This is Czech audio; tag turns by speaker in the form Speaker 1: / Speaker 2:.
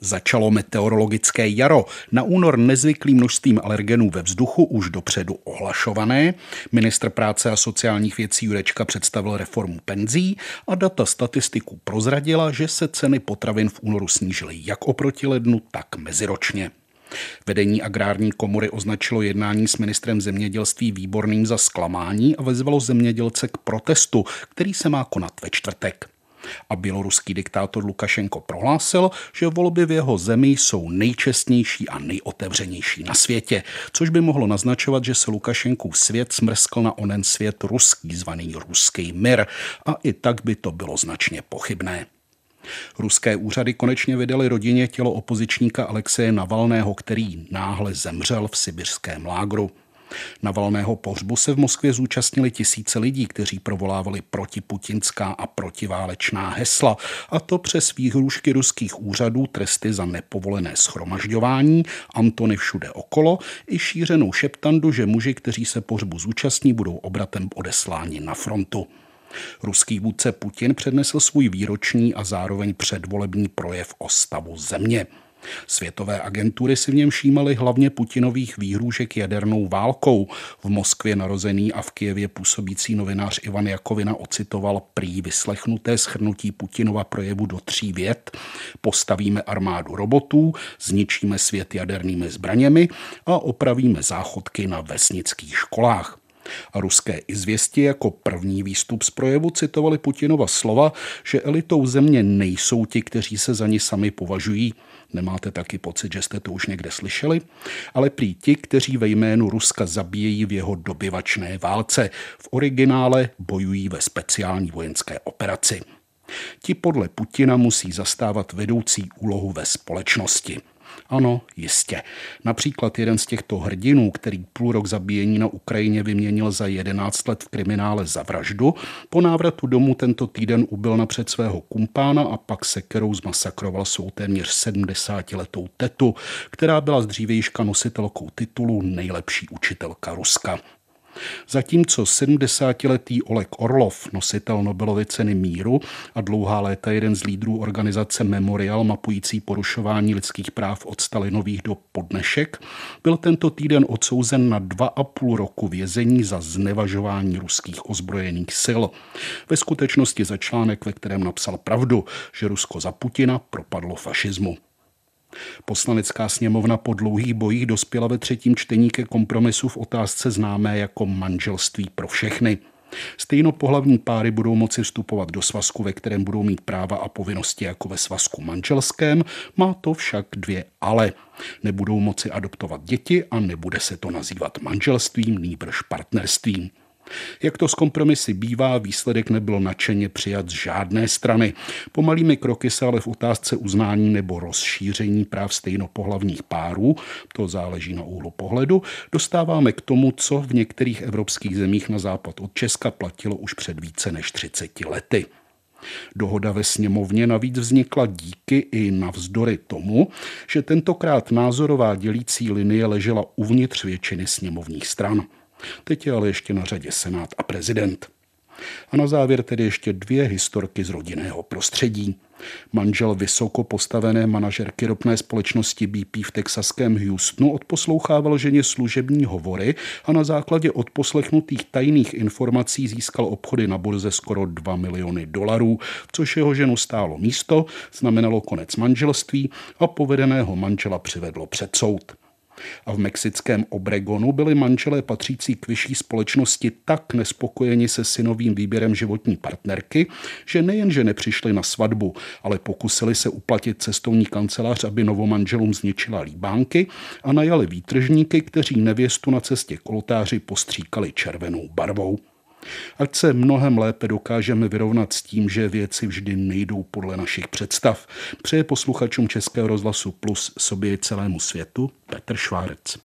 Speaker 1: Začalo meteorologické jaro. Na únor nezvyklým množstvím alergenů ve vzduchu už dopředu ohlašované. Ministr práce a sociálních věcí Jurečka představil reformu penzí a data statistiků prozradila, že se ceny potravin v únoru snížily jak oproti lednu, tak meziročně. Vedení agrární komory označilo jednání s ministrem zemědělství výborným za zklamání a vezvalo zemědělce k protestu, který se má konat ve čtvrtek. A běloruský diktátor Lukašenko prohlásil, že volby v jeho zemi jsou nejčestnější a nejotevřenější na světě, což by mohlo naznačovat, že se Lukašenkův svět smrskl na onen svět ruský, zvaný ruský mir. A i tak by to bylo značně pochybné. Ruské úřady konečně vydali rodině tělo opozičníka Alexeje Navalného, který náhle zemřel v sibirském lágru. Na valného pohřbu se v Moskvě zúčastnili tisíce lidí, kteří provolávali protiputinská a protiválečná hesla, a to přes výhrušky ruských úřadů, tresty za nepovolené schromažďování, Antony všude okolo i šířenou šeptandu, že muži, kteří se pohřbu zúčastní, budou obratem odesláni na frontu. Ruský vůdce Putin přednesl svůj výroční a zároveň předvolební projev o stavu země. Světové agentury si v něm všímaly hlavně Putinových výhrůžek jadernou válkou. V Moskvě narozený a v Kijevě působící novinář Ivan Jakovina ocitoval prý vyslechnuté schrnutí Putinova projevu do tří vět. Postavíme armádu robotů, zničíme svět jadernými zbraněmi a opravíme záchodky na vesnických školách. A ruské izvěsti jako první výstup z projevu citovali Putinova slova, že elitou země nejsou ti, kteří se za ní sami považují. Nemáte taky pocit, že jste to už někde slyšeli? Ale prý ti, kteří ve jménu Ruska zabíjejí v jeho dobyvačné válce. V originále bojují ve speciální vojenské operaci. Ti podle Putina musí zastávat vedoucí úlohu ve společnosti. Ano, jistě. Například jeden z těchto hrdinů, který půl rok zabíjení na Ukrajině vyměnil za 11 let v kriminále za vraždu, po návratu domů tento týden ubil napřed svého kumpána a pak se kterou zmasakroval svou téměř 70-letou tetu, která byla z dřívejška nositelkou titulu nejlepší učitelka Ruska. Zatímco 70-letý Oleg Orlov, nositel Nobelovy ceny míru a dlouhá léta jeden z lídrů organizace Memorial mapující porušování lidských práv od Stalinových do podnešek, byl tento týden odsouzen na dva a půl roku vězení za znevažování ruských ozbrojených sil. Ve skutečnosti za článek, ve kterém napsal pravdu, že Rusko za Putina propadlo fašismu. Poslanecká sněmovna po dlouhých bojích dospěla ve třetím čtení ke kompromisu v otázce známé jako manželství pro všechny. Stejnopohlavní páry budou moci vstupovat do svazku, ve kterém budou mít práva a povinnosti jako ve svazku manželském, má to však dvě ale. Nebudou moci adoptovat děti a nebude se to nazývat manželstvím, nýbrž partnerstvím. Jak to s kompromisy bývá, výsledek nebyl nadšeně přijat z žádné strany. Pomalými kroky se ale v otázce uznání nebo rozšíření práv stejnopohlavních párů, to záleží na úhlu pohledu, dostáváme k tomu, co v některých evropských zemích na západ od Česka platilo už před více než 30 lety. Dohoda ve sněmovně navíc vznikla díky i navzdory tomu, že tentokrát názorová dělící linie ležela uvnitř většiny sněmovních stran. Teď je ale ještě na řadě Senát a prezident. A na závěr tedy ještě dvě historky z rodinného prostředí. Manžel vysoko postavené manažerky ropné společnosti BP v texaském Houstonu odposlouchával ženě služební hovory a na základě odposlechnutých tajných informací získal obchody na burze skoro 2 miliony dolarů, což jeho ženu stálo místo, znamenalo konec manželství a povedeného manžela přivedlo před soud. A v mexickém Obregonu byli manželé patřící k vyšší společnosti tak nespokojeni se synovým výběrem životní partnerky, že nejenže nepřišli na svatbu, ale pokusili se uplatit cestovní kancelář, aby novomanželům zničila líbánky a najali výtržníky, kteří nevěstu na cestě k oltáři postříkali červenou barvou. Ať se mnohem lépe dokážeme vyrovnat s tím, že věci vždy nejdou podle našich představ. Přeje posluchačům Českého rozhlasu Plus sobě celému světu Petr Švárec.